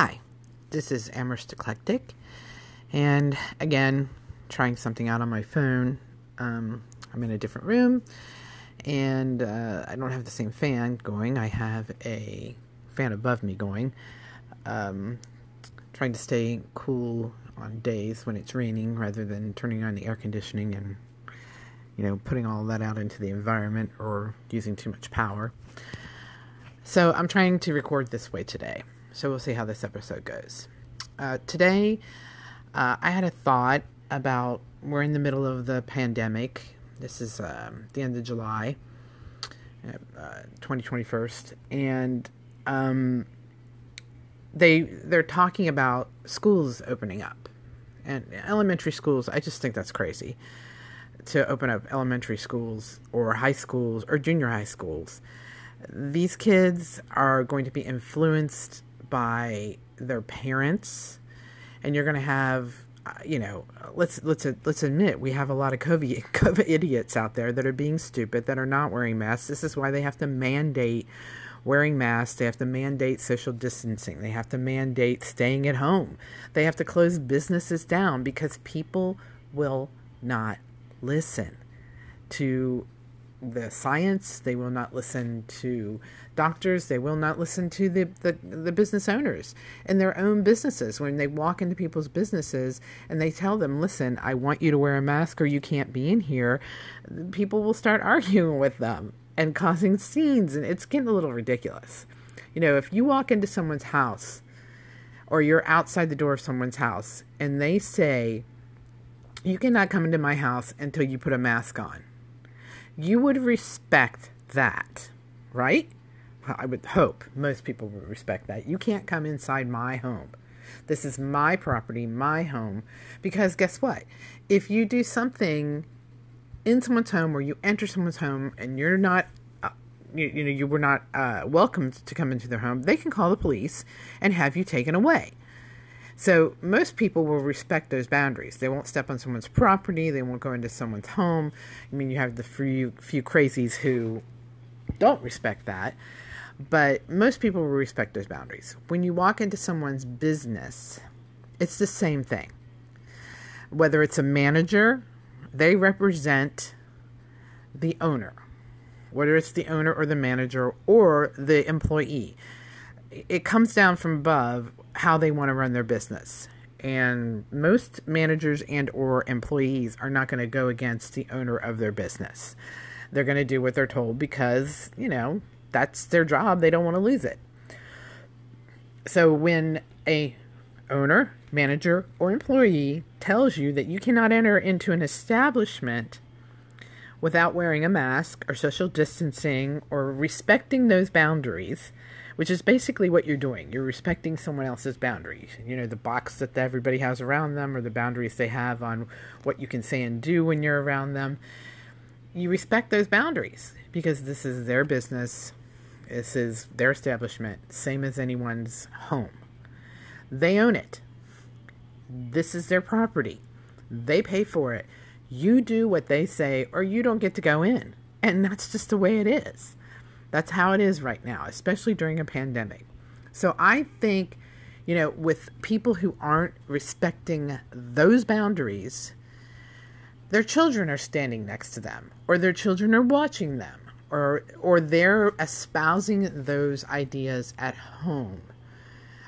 Hi, this is Amherst Eclectic, and again, trying something out on my phone. Um, I'm in a different room, and uh, I don't have the same fan going. I have a fan above me going. Um, trying to stay cool on days when it's raining rather than turning on the air conditioning and you know putting all that out into the environment or using too much power. So I'm trying to record this way today. So we'll see how this episode goes. Uh, today, uh, I had a thought about we're in the middle of the pandemic. This is um, the end of July, uh, 2021, and um, they they're talking about schools opening up and elementary schools. I just think that's crazy to open up elementary schools or high schools or junior high schools. These kids are going to be influenced by their parents, and you're going to have, uh, you know, let's let's let's admit we have a lot of COVID, COVID idiots out there that are being stupid that are not wearing masks. This is why they have to mandate wearing masks. They have to mandate social distancing. They have to mandate staying at home. They have to close businesses down because people will not listen to the science. They will not listen to doctors. They will not listen to the, the, the, business owners in their own businesses. When they walk into people's businesses and they tell them, listen, I want you to wear a mask or you can't be in here, people will start arguing with them and causing scenes. And it's getting a little ridiculous. You know, if you walk into someone's house or you're outside the door of someone's house and they say, you cannot come into my house until you put a mask on you would respect that, right? I would hope most people would respect that. You can't come inside my home. This is my property, my home. Because guess what? If you do something in someone's home or you enter someone's home and you're not uh, you, you, know you were not uh, welcomed to come into their home they can call the police and have you taken away so most people will respect those boundaries. They won't step on someone's property. They won't go into someone's home. I mean, you have the few few crazies who don't respect that, but most people will respect those boundaries. When you walk into someone's business, it's the same thing. Whether it's a manager, they represent the owner. Whether it's the owner or the manager or the employee, it comes down from above how they want to run their business. And most managers and or employees are not going to go against the owner of their business. They're going to do what they're told because you know that's their job. They don't want to lose it. So when a owner manager or employee tells you that you cannot enter into an establishment without wearing a mask or social distancing or respecting those boundaries which is basically what you're doing. You're respecting someone else's boundaries. You know, the box that everybody has around them or the boundaries they have on what you can say and do when you're around them. You respect those boundaries because this is their business. This is their establishment, same as anyone's home. They own it. This is their property. They pay for it. You do what they say, or you don't get to go in. And that's just the way it is. That's how it is right now, especially during a pandemic. So I think, you know, with people who aren't respecting those boundaries, their children are standing next to them, or their children are watching them, or or they're espousing those ideas at home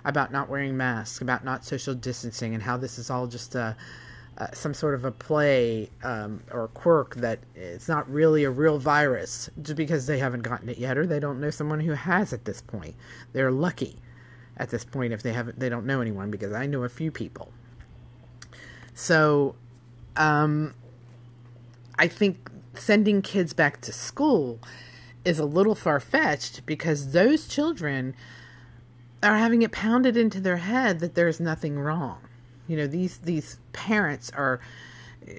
about not wearing masks, about not social distancing, and how this is all just a uh, some sort of a play um, or quirk that it's not really a real virus just because they haven't gotten it yet or they don't know someone who has at this point. They're lucky at this point if they haven't they don't know anyone because I know a few people. So um, I think sending kids back to school is a little far fetched because those children are having it pounded into their head that there's nothing wrong you know these these parents are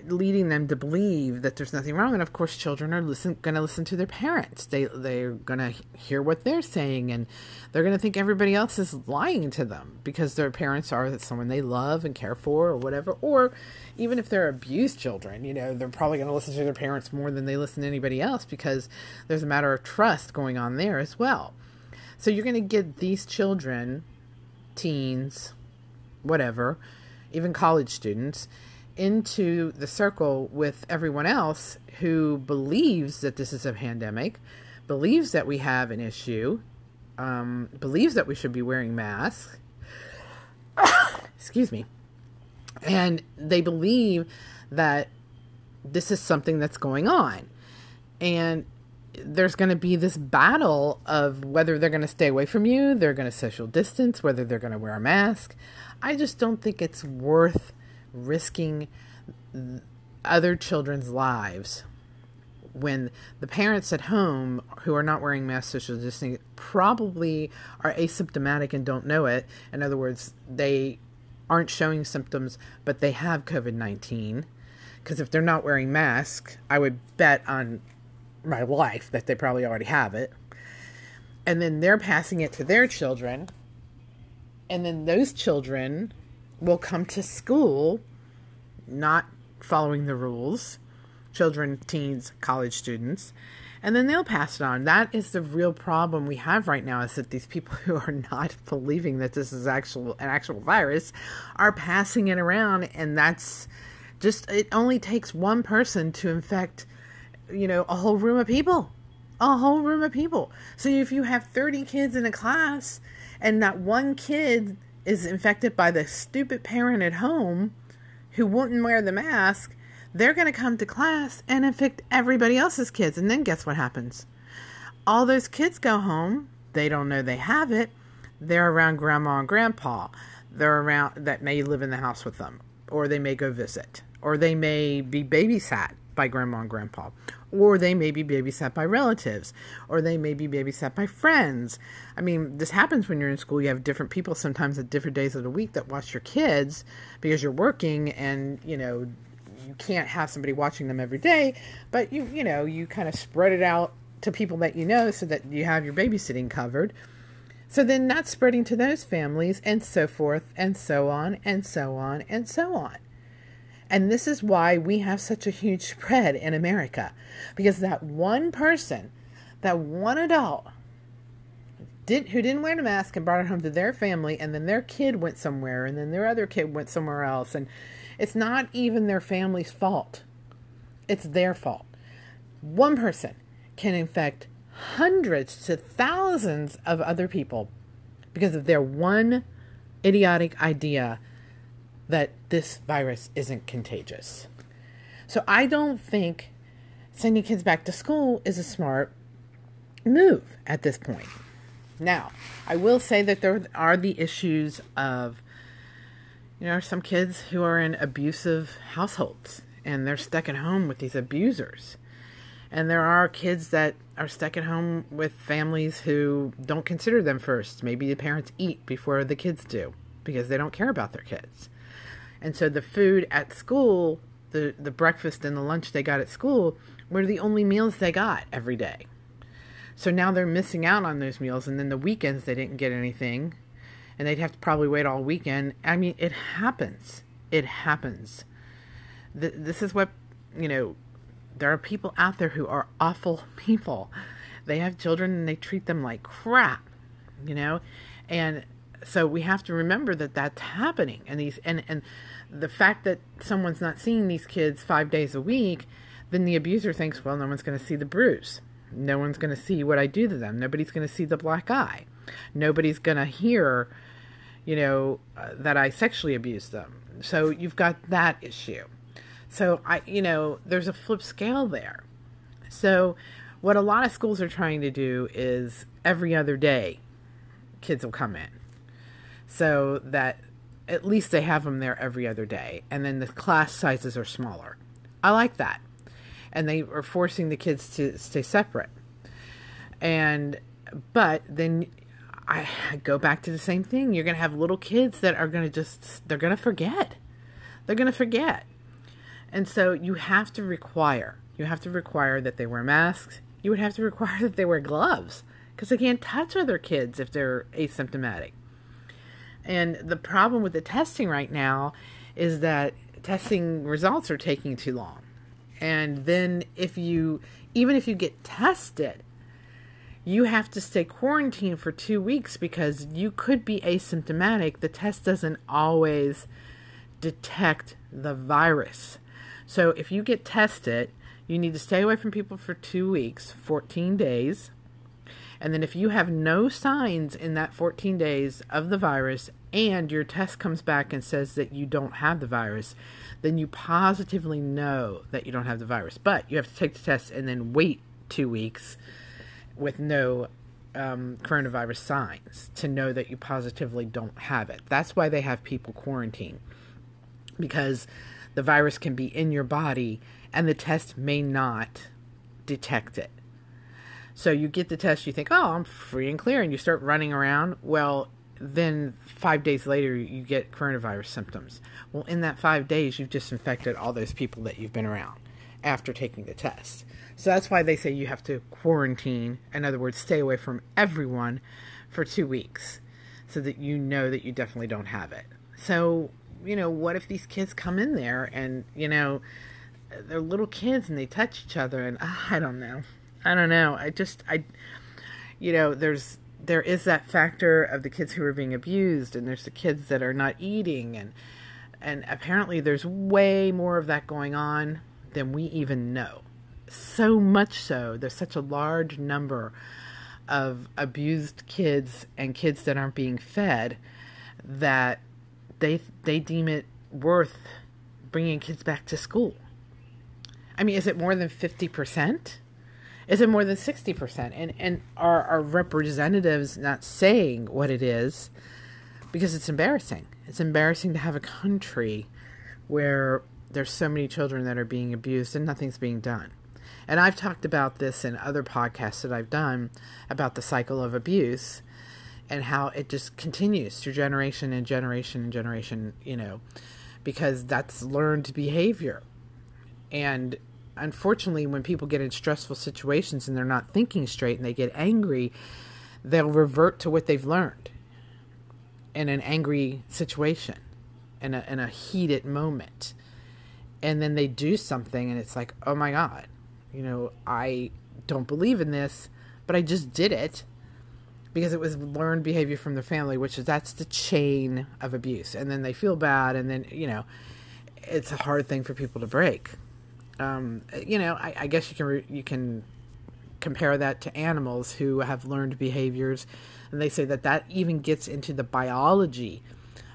leading them to believe that there's nothing wrong. And of course children are listen going to listen to their parents. They they're going to hear what they're saying and they're going to think everybody else is lying to them because their parents are someone they love and care for or whatever. Or even if they're abused children you know they're probably going to listen to their parents more than they listen to anybody else because there's a matter of trust going on there as well. So you're going to get these children teens, whatever, even college students, into the circle with everyone else who believes that this is a pandemic, believes that we have an issue, um, believes that we should be wearing masks. Excuse me. And they believe that this is something that's going on. And there's going to be this battle of whether they're going to stay away from you, they're going to social distance, whether they're going to wear a mask. I just don't think it's worth risking other children's lives when the parents at home who are not wearing masks social distancing probably are asymptomatic and don't know it. In other words, they aren't showing symptoms, but they have COVID 19. Because if they're not wearing masks, I would bet on my life that they probably already have it. And then they're passing it to their children. And then those children will come to school not following the rules children, teens, college students, and then they'll pass it on. That is the real problem we have right now is that these people who are not believing that this is actual an actual virus are passing it around and that's just it only takes one person to infect you know, a whole room of people. A whole room of people. So if you have 30 kids in a class and not one kid is infected by the stupid parent at home who wouldn't wear the mask, they're going to come to class and infect everybody else's kids. And then guess what happens? All those kids go home. They don't know they have it. They're around grandma and grandpa. They're around that may live in the house with them, or they may go visit, or they may be babysat by grandma and grandpa, or they may be babysat by relatives, or they may be babysat by friends. I mean, this happens when you're in school. You have different people sometimes at different days of the week that watch your kids because you're working and, you know, you can't have somebody watching them every day, but you, you know, you kind of spread it out to people that you know so that you have your babysitting covered. So then that's spreading to those families and so forth and so on and so on and so on. And this is why we have such a huge spread in America. Because that one person, that one adult, did, who didn't wear a mask and brought it home to their family, and then their kid went somewhere, and then their other kid went somewhere else. And it's not even their family's fault, it's their fault. One person can infect hundreds to thousands of other people because of their one idiotic idea that this virus isn't contagious. So I don't think sending kids back to school is a smart move at this point. Now, I will say that there are the issues of, you know, some kids who are in abusive households and they're stuck at home with these abusers. And there are kids that are stuck at home with families who don't consider them first. Maybe the parents eat before the kids do because they don't care about their kids. And so the food at school, the, the breakfast and the lunch they got at school, were the only meals they got every day. So now they're missing out on those meals. And then the weekends, they didn't get anything. And they'd have to probably wait all weekend. I mean, it happens. It happens. Th- this is what, you know, there are people out there who are awful people. They have children and they treat them like crap, you know? And so we have to remember that that's happening. And these and and the fact that someone's not seeing these kids five days a week then the abuser thinks well no one's going to see the bruise. No one's going to see what i do to them. Nobody's going to see the black eye. Nobody's going to hear you know uh, that i sexually abused them. So you've got that issue. So i you know there's a flip scale there. So what a lot of schools are trying to do is every other day kids will come in so that at least they have them there every other day. And then the class sizes are smaller. I like that. And they are forcing the kids to stay separate. And, but then I go back to the same thing. You're going to have little kids that are going to just, they're going to forget. They're going to forget. And so you have to require, you have to require that they wear masks. You would have to require that they wear gloves because they can't touch other kids if they're asymptomatic. And the problem with the testing right now is that testing results are taking too long. And then if you even if you get tested, you have to stay quarantined for two weeks because you could be asymptomatic. The test doesn't always detect the virus. So if you get tested, you need to stay away from people for two weeks, 14 days. And then if you have no signs in that 14 days of the virus and your test comes back and says that you don't have the virus, then you positively know that you don't have the virus. But you have to take the test and then wait two weeks with no um, coronavirus signs to know that you positively don't have it. That's why they have people quarantine because the virus can be in your body and the test may not detect it. So you get the test, you think, oh, I'm free and clear, and you start running around. Well, then five days later, you get coronavirus symptoms. Well, in that five days, you've just infected all those people that you've been around after taking the test. So that's why they say you have to quarantine, in other words, stay away from everyone for two weeks so that you know that you definitely don't have it. So, you know, what if these kids come in there and, you know, they're little kids and they touch each other and uh, I don't know. I don't know. I just, I, you know, there's, there is that factor of the kids who are being abused and there's the kids that are not eating and, and apparently there's way more of that going on than we even know. So much so, there's such a large number of abused kids and kids that aren't being fed that they they deem it worth bringing kids back to school. I mean, is it more than 50%? Is it more than 60%? And and are our representatives not saying what it is because it's embarrassing. It's embarrassing to have a country where there's so many children that are being abused and nothing's being done. And I've talked about this in other podcasts that I've done about the cycle of abuse and how it just continues through generation and generation and generation, you know, because that's learned behavior. And unfortunately, when people get in stressful situations and they're not thinking straight and they get angry, they'll revert to what they've learned in an angry situation, in a, in a heated moment. And then they do something and it's like oh my god you know i don't believe in this but i just did it because it was learned behavior from the family which is that's the chain of abuse. And then they feel bad and then you know it's a hard thing for people to break um, you know I, I guess you can re- you can compare that to animals who have learned behaviors and they say that that even gets into the biology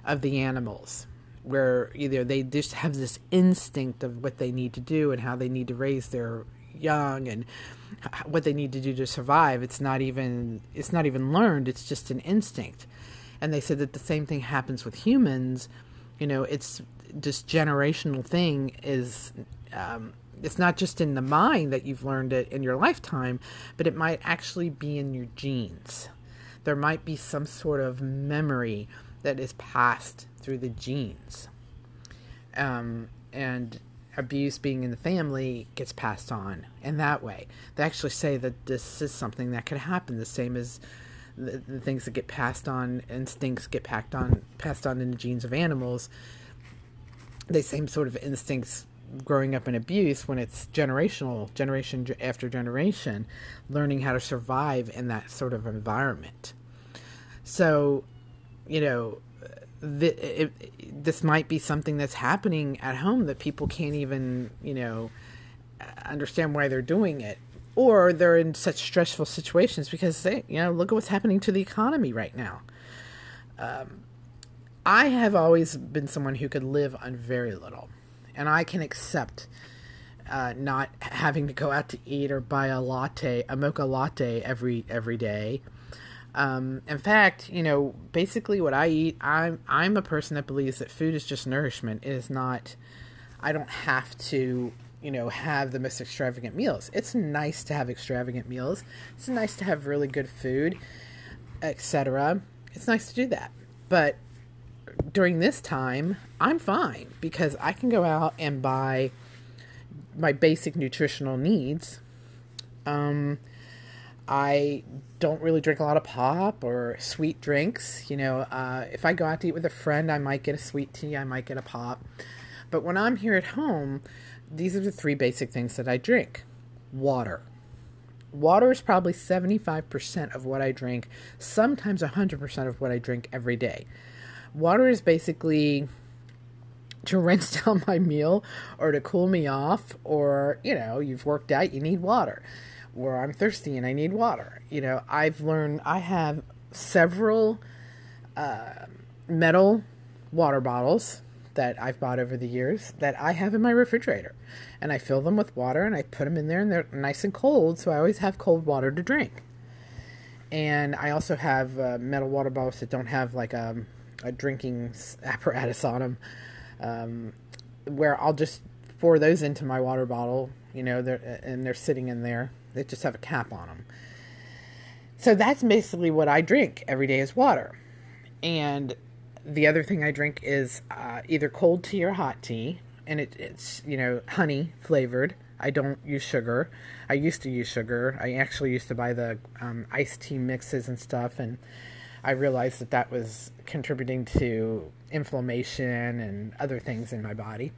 of the animals where either they just have this instinct of what they need to do and how they need to raise their young and what they need to do to survive. It's not even it's not even learned it's just an instinct. And they said that the same thing happens with humans. You know it's this generational thing is um, it's not just in the mind that you've learned it in your lifetime but it might actually be in your genes there might be some sort of memory that is passed through the genes. Um, and abuse being in the family gets passed on in that way. They actually say that this is something that could happen, the same as the, the things that get passed on, instincts get packed on, passed on in the genes of animals. The same sort of instincts growing up in abuse when it's generational, generation after generation, learning how to survive in that sort of environment. So you know, the, it, this might be something that's happening at home that people can't even, you know, understand why they're doing it. Or they're in such stressful situations because they, you know, look at what's happening to the economy right now. Um, I have always been someone who could live on very little, and I can accept uh, not having to go out to eat or buy a latte, a mocha latte every every day um, in fact, you know, basically what I eat, I'm I'm a person that believes that food is just nourishment. It is not. I don't have to, you know, have the most extravagant meals. It's nice to have extravagant meals. It's nice to have really good food, etc. It's nice to do that, but during this time, I'm fine because I can go out and buy my basic nutritional needs. Um, I don't really drink a lot of pop or sweet drinks. You know, uh, if I go out to eat with a friend, I might get a sweet tea, I might get a pop. But when I'm here at home, these are the three basic things that I drink water. Water is probably 75% of what I drink, sometimes 100% of what I drink every day. Water is basically to rinse down my meal or to cool me off, or, you know, you've worked out, you need water, or I'm thirsty and I need water. You know, I've learned, I have several uh, metal water bottles that I've bought over the years that I have in my refrigerator. And I fill them with water and I put them in there and they're nice and cold, so I always have cold water to drink. And I also have uh, metal water bottles that don't have like a, a drinking apparatus on them, um, where I'll just pour those into my water bottle, you know, they're, and they're sitting in there. They just have a cap on them. So that's basically what I drink every day is water. And the other thing I drink is uh, either cold tea or hot tea, and it, it's you know honey flavored. I don't use sugar. I used to use sugar. I actually used to buy the um, iced tea mixes and stuff, and I realized that that was contributing to inflammation and other things in my body.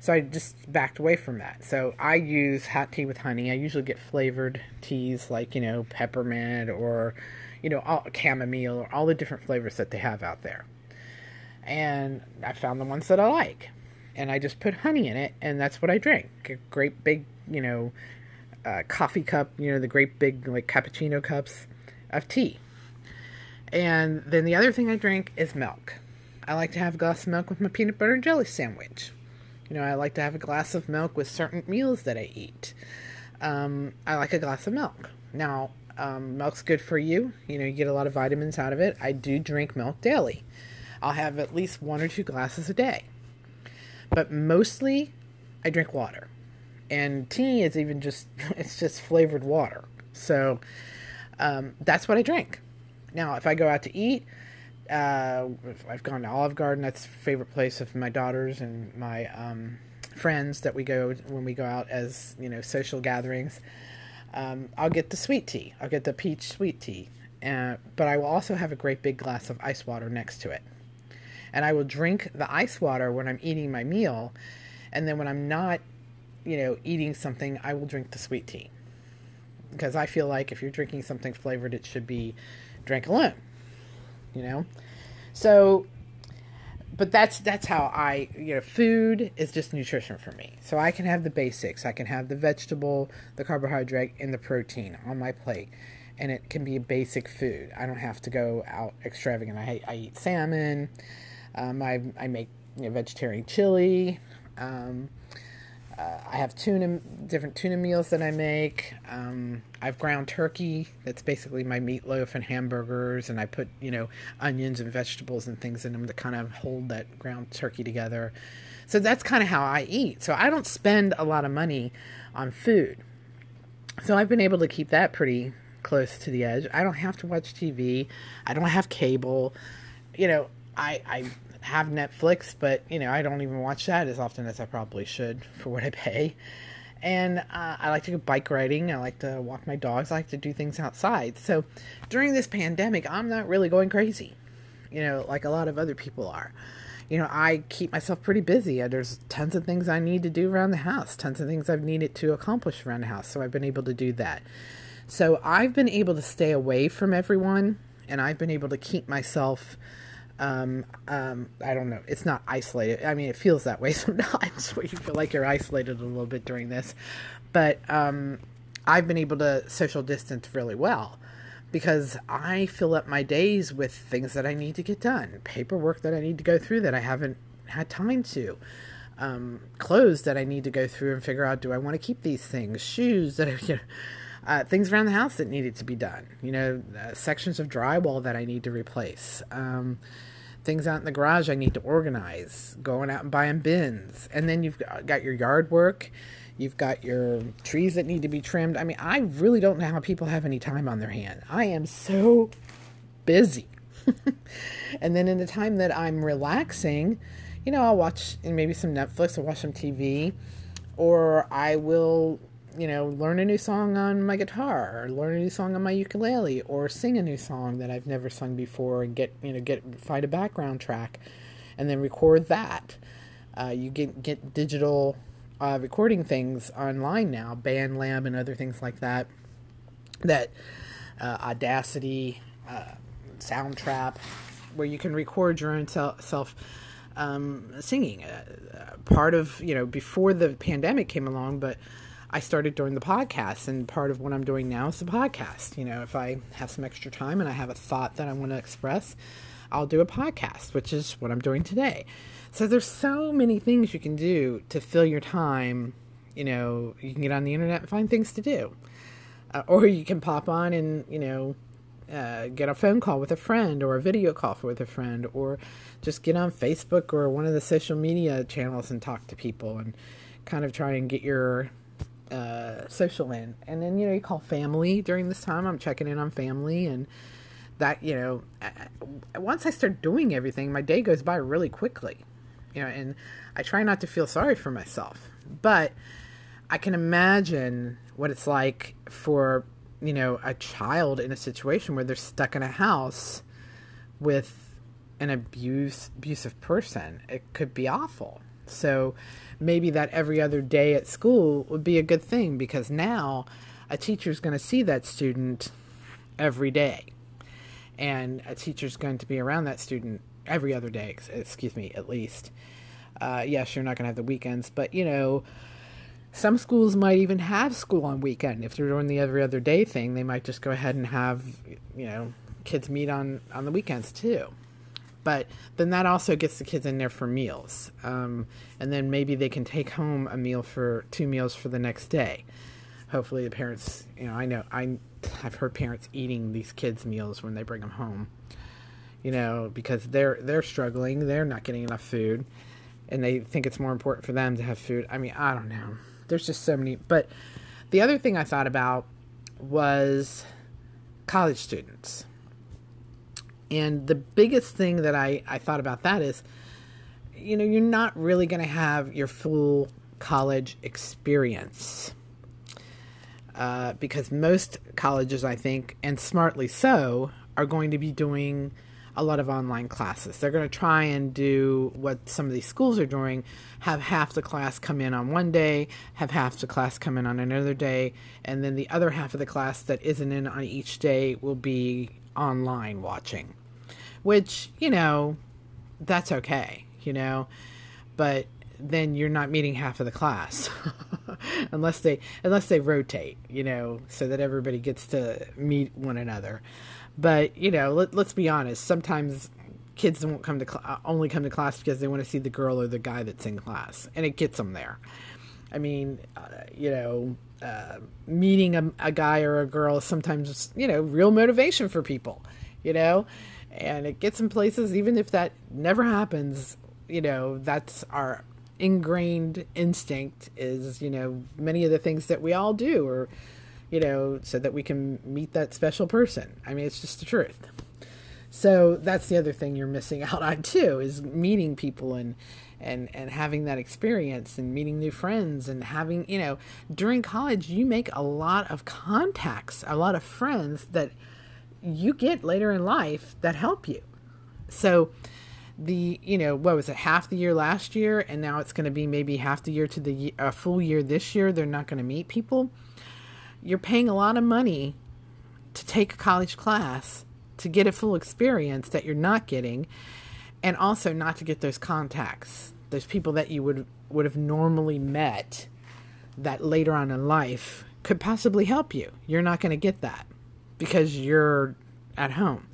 So I just backed away from that. So I use hot tea with honey. I usually get flavored teas like, you know, peppermint or, you know, all, chamomile or all the different flavors that they have out there and I found the ones that I like. And I just put honey in it, and that's what I drink. A great big, you know, uh, coffee cup, you know, the great big, like, cappuccino cups of tea. And then the other thing I drink is milk. I like to have a glass of milk with my peanut butter and jelly sandwich. You know, I like to have a glass of milk with certain meals that I eat. Um, I like a glass of milk. Now, um, milk's good for you. You know, you get a lot of vitamins out of it. I do drink milk daily. I'll have at least one or two glasses a day. But mostly, I drink water. And tea is even just, it's just flavored water. So um, that's what I drink. Now, if I go out to eat, uh, I've gone to Olive Garden. That's favorite place of my daughters and my um, friends that we go when we go out as you know social gatherings. Um, I'll get the sweet tea. I'll get the peach sweet tea, uh, but I will also have a great big glass of ice water next to it and I will drink the ice water when I'm eating my meal, and then when I'm not, you know, eating something, I will drink the sweet tea. Because I feel like if you're drinking something flavored, it should be drank alone. You know? So but that's that's how I you know food is just nutrition for me. So I can have the basics. I can have the vegetable, the carbohydrate, and the protein on my plate, and it can be a basic food. I don't have to go out extravagant. I I eat salmon. Um, I, I make you know, vegetarian chili. Um, uh, I have tuna, different tuna meals that I make. Um, I have ground turkey. That's basically my meatloaf and hamburgers, and I put you know onions and vegetables and things in them to kind of hold that ground turkey together. So that's kind of how I eat. So I don't spend a lot of money on food. So I've been able to keep that pretty close to the edge. I don't have to watch TV. I don't have cable. You know, I I have Netflix, but you know I don't even watch that as often as I probably should for what I pay. And uh, I like to go bike riding. I like to walk my dogs. I like to do things outside. So during this pandemic, I'm not really going crazy, you know, like a lot of other people are. You know, I keep myself pretty busy. There's tons of things I need to do around the house, tons of things I've needed to accomplish around the house. So I've been able to do that. So I've been able to stay away from everyone, and I've been able to keep myself um, um, I don't know. It's not isolated. I mean, it feels that way sometimes where you feel like you're isolated a little bit during this. But um, I've been able to social distance really well because I fill up my days with things that I need to get done, paperwork that I need to go through that I haven't had time to. Um, clothes that I need to go through and figure out do I want to keep these things, shoes that I, you know, uh, things around the house that needed to be done, you know, uh, sections of drywall that I need to replace, um, things out in the garage I need to organize, going out and buying bins. And then you've got your yard work, you've got your trees that need to be trimmed. I mean, I really don't know how people have any time on their hand. I am so busy. and then in the time that I'm relaxing, you know, I'll watch maybe some Netflix or watch some TV, or I will you know, learn a new song on my guitar, or learn a new song on my ukulele, or sing a new song that I've never sung before, and get you know get find a background track, and then record that. Uh, you get get digital uh, recording things online now, BandLab and other things like that. that uh, Audacity, uh, Soundtrap, where you can record your own self, um, singing. Uh, part of you know before the pandemic came along, but I started doing the podcast, and part of what I'm doing now is the podcast. You know, if I have some extra time and I have a thought that I want to express, I'll do a podcast, which is what I'm doing today. So there's so many things you can do to fill your time. You know, you can get on the internet and find things to do, uh, or you can pop on and you know uh, get a phone call with a friend or a video call with a friend or just get on Facebook or one of the social media channels and talk to people and kind of try and get your uh, social in. And then, you know, you call family during this time. I'm checking in on family and that, you know, once I start doing everything, my day goes by really quickly, you know, and I try not to feel sorry for myself. But I can imagine what it's like for you know, a child in a situation where they're stuck in a house with an abuse abusive person. It could be awful. So maybe that every other day at school would be a good thing because now a teacher is going to see that student every day. And a teacher is going to be around that student every other day, excuse me, at least. Uh, yes, you're not going to have the weekends, but you know, some schools might even have school on weekend. If they're doing the every other day thing, they might just go ahead and have, you know, kids meet on, on the weekends too. But then that also gets the kids in there for meals. Um, and then maybe they can take home a meal for two meals for the next day. Hopefully the parents, you know, I know, I, I've heard parents eating these kids' meals when they bring them home, you know, because they're, they're struggling. They're not getting enough food and they think it's more important for them to have food. I mean, I don't know there's just so many. But the other thing I thought about was college students. And the biggest thing that I, I thought about that is, you know, you're not really going to have your full college experience. Uh, because most colleges, I think, and smartly so, are going to be doing a lot of online classes. They're going to try and do what some of these schools are doing have half the class come in on one day, have half the class come in on another day, and then the other half of the class that isn't in on each day will be online watching. Which, you know, that's okay, you know, but then you're not meeting half of the class unless they unless they rotate you know so that everybody gets to meet one another but you know, let, us be honest. Sometimes kids won't come to cl- uh, only come to class because they want to see the girl or the guy that's in class, and it gets them there. I mean, uh, you know, uh, meeting a, a guy or a girl is sometimes you know real motivation for people. You know, and it gets in places even if that never happens. You know, that's our ingrained instinct is you know many of the things that we all do or you know, so that we can meet that special person. I mean, it's just the truth. So that's the other thing you're missing out on too is meeting people and and and having that experience and meeting new friends and having, you know, during college you make a lot of contacts, a lot of friends that you get later in life that help you. So the you know what was it half the year last year and now it's going to be maybe half the year to the a full year this year they're not going to meet people. You're paying a lot of money to take a college class to get a full experience that you're not getting and also not to get those contacts those people that you would would have normally met that later on in life could possibly help you. You're not going to get that because you're at home.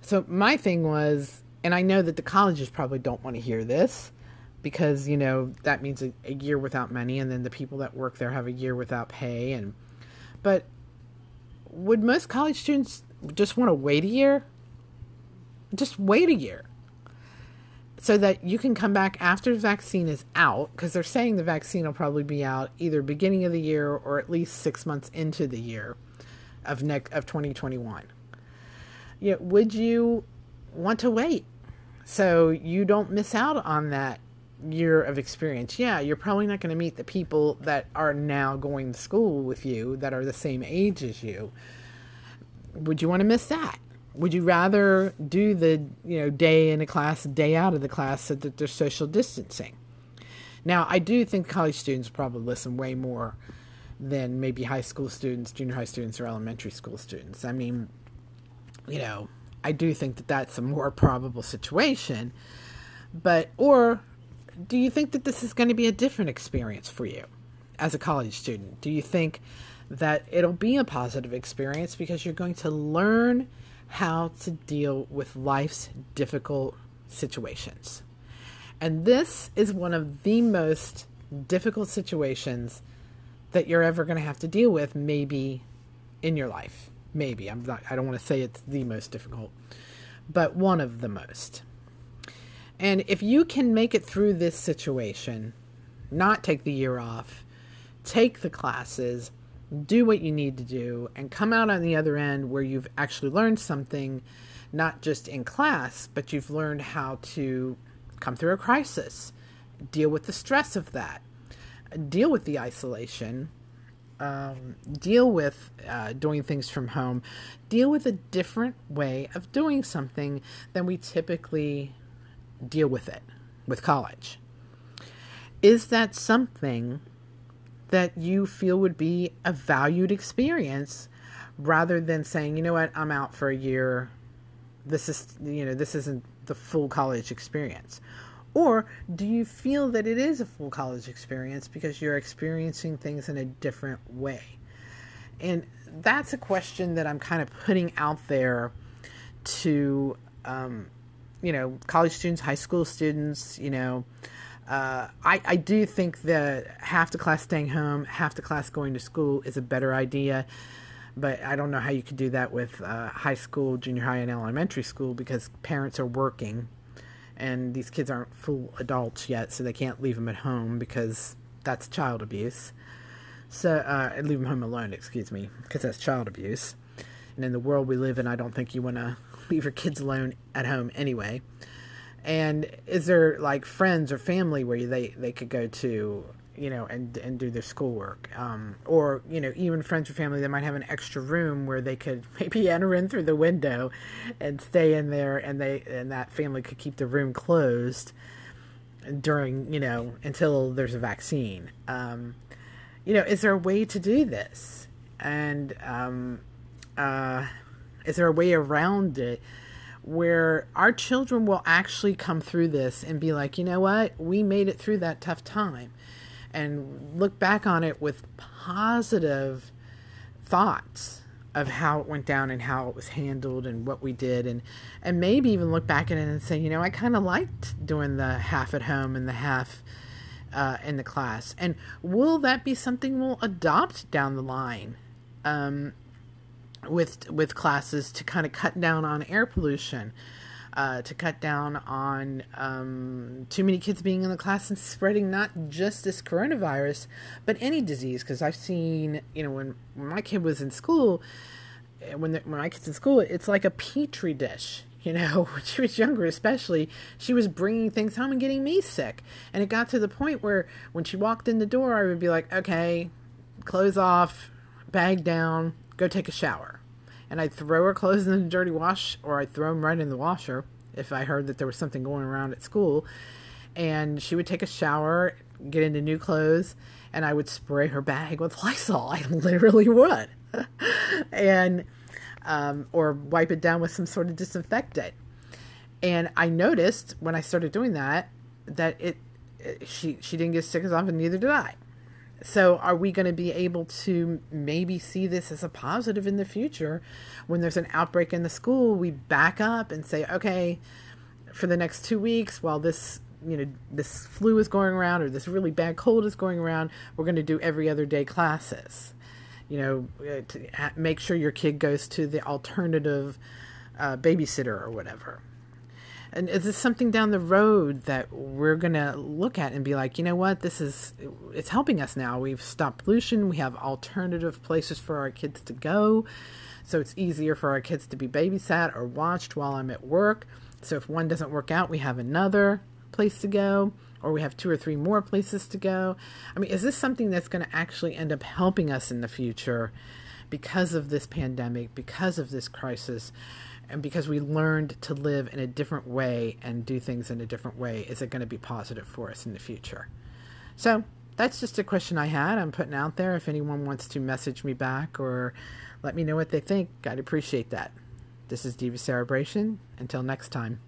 So my thing was and i know that the colleges probably don't want to hear this because you know that means a, a year without money and then the people that work there have a year without pay and but would most college students just want to wait a year? Just wait a year. So that you can come back after the vaccine is out because they're saying the vaccine will probably be out either beginning of the year or at least six months into the year of next of 2021 you know, would you want to wait so you don't miss out on that year of experience, yeah, you're probably not going to meet the people that are now going to school with you that are the same age as you. Would you want to miss that? Would you rather do the you know day in a class, day out of the class, so that there's social distancing? Now, I do think college students probably listen way more than maybe high school students, junior high students, or elementary school students. I mean, you know, I do think that that's a more probable situation. But, or do you think that this is going to be a different experience for you as a college student? Do you think that it'll be a positive experience because you're going to learn how to deal with life's difficult situations? And this is one of the most difficult situations that you're ever going to have to deal with, maybe in your life. Maybe. I'm not, I don't want to say it's the most difficult, but one of the most. And if you can make it through this situation, not take the year off, take the classes, do what you need to do, and come out on the other end where you've actually learned something, not just in class, but you've learned how to come through a crisis, deal with the stress of that, deal with the isolation, um, deal with uh, doing things from home, deal with a different way of doing something than we typically deal with it with college. Is that something that you feel would be a valued experience rather than saying, you know what, I'm out for a year. This is, you know, this isn't the full college experience. Or do you feel that it is a full college experience because you're experiencing things in a different way? And that's a question that I'm kind of putting out there to, um, you know, college students, high school students, you know. Uh, I, I do think that half the class staying home, half the class going to school is a better idea. But I don't know how you could do that with uh, high school, junior high, and elementary school because parents are working and these kids aren't full adults yet, so they can't leave them at home because that's child abuse. So, uh, leave them home alone, excuse me, because that's child abuse. And in the world we live in, I don't think you want to leave your kids alone at home anyway. And is there like friends or family where they, they could go to you know, and and do their schoolwork, um, or you know, even friends or family that might have an extra room where they could maybe enter in through the window, and stay in there, and they and that family could keep the room closed during you know until there's a vaccine. Um, you know, is there a way to do this? And um, uh, is there a way around it? where our children will actually come through this and be like, you know what, we made it through that tough time and look back on it with positive thoughts of how it went down and how it was handled and what we did. And and maybe even look back at it and say you know I kind of liked doing the half at home and the half uh, in the class. And will that be something we'll adopt down the line um, with with classes to kind of cut down on air pollution uh, to cut down on um, too many kids being in the class and spreading not just this coronavirus, but any disease. Because I've seen, you know, when, when my kid was in school, eh, when, the, when my kid's in school, it's like a petri dish. You know, when she was younger, especially, she was bringing things home and getting me sick. And it got to the point where when she walked in the door, I would be like, okay, clothes off, bag down, go take a shower and I'd throw her clothes in the dirty wash or I'd throw them right in the washer if I heard that there was something going around at school. And she would take a shower, get into new clothes, and I would spray her bag with Lysol. I literally would. and um, or wipe it down with some sort of disinfectant. And I noticed when I started doing that that it, it she she didn't get sick as often, neither did I. So, are we going to be able to maybe see this as a positive in the future when there's an outbreak in the school? We back up and say, okay, for the next two weeks, while this you know this flu is going around or this really bad cold is going around, we're going to do every other day classes. You know, uh, to make sure your kid goes to the alternative uh, babysitter or whatever. And is this something down the road that we're going to look at and be like, you know what, this is, it's helping us now. We've stopped pollution. We have alternative places for our kids to go. So it's easier for our kids to be babysat or watched while I'm at work. So if one doesn't work out, we have another place to go or we have two or three more places to go. I mean, is this something that's going to actually end up helping us in the future because of this pandemic, because of this crisis? And because we learned to live in a different way and do things in a different way, is it going to be positive for us in the future? So that's just a question I had. I'm putting out there. If anyone wants to message me back or let me know what they think, I'd appreciate that. This is Diva Cerebration. Until next time.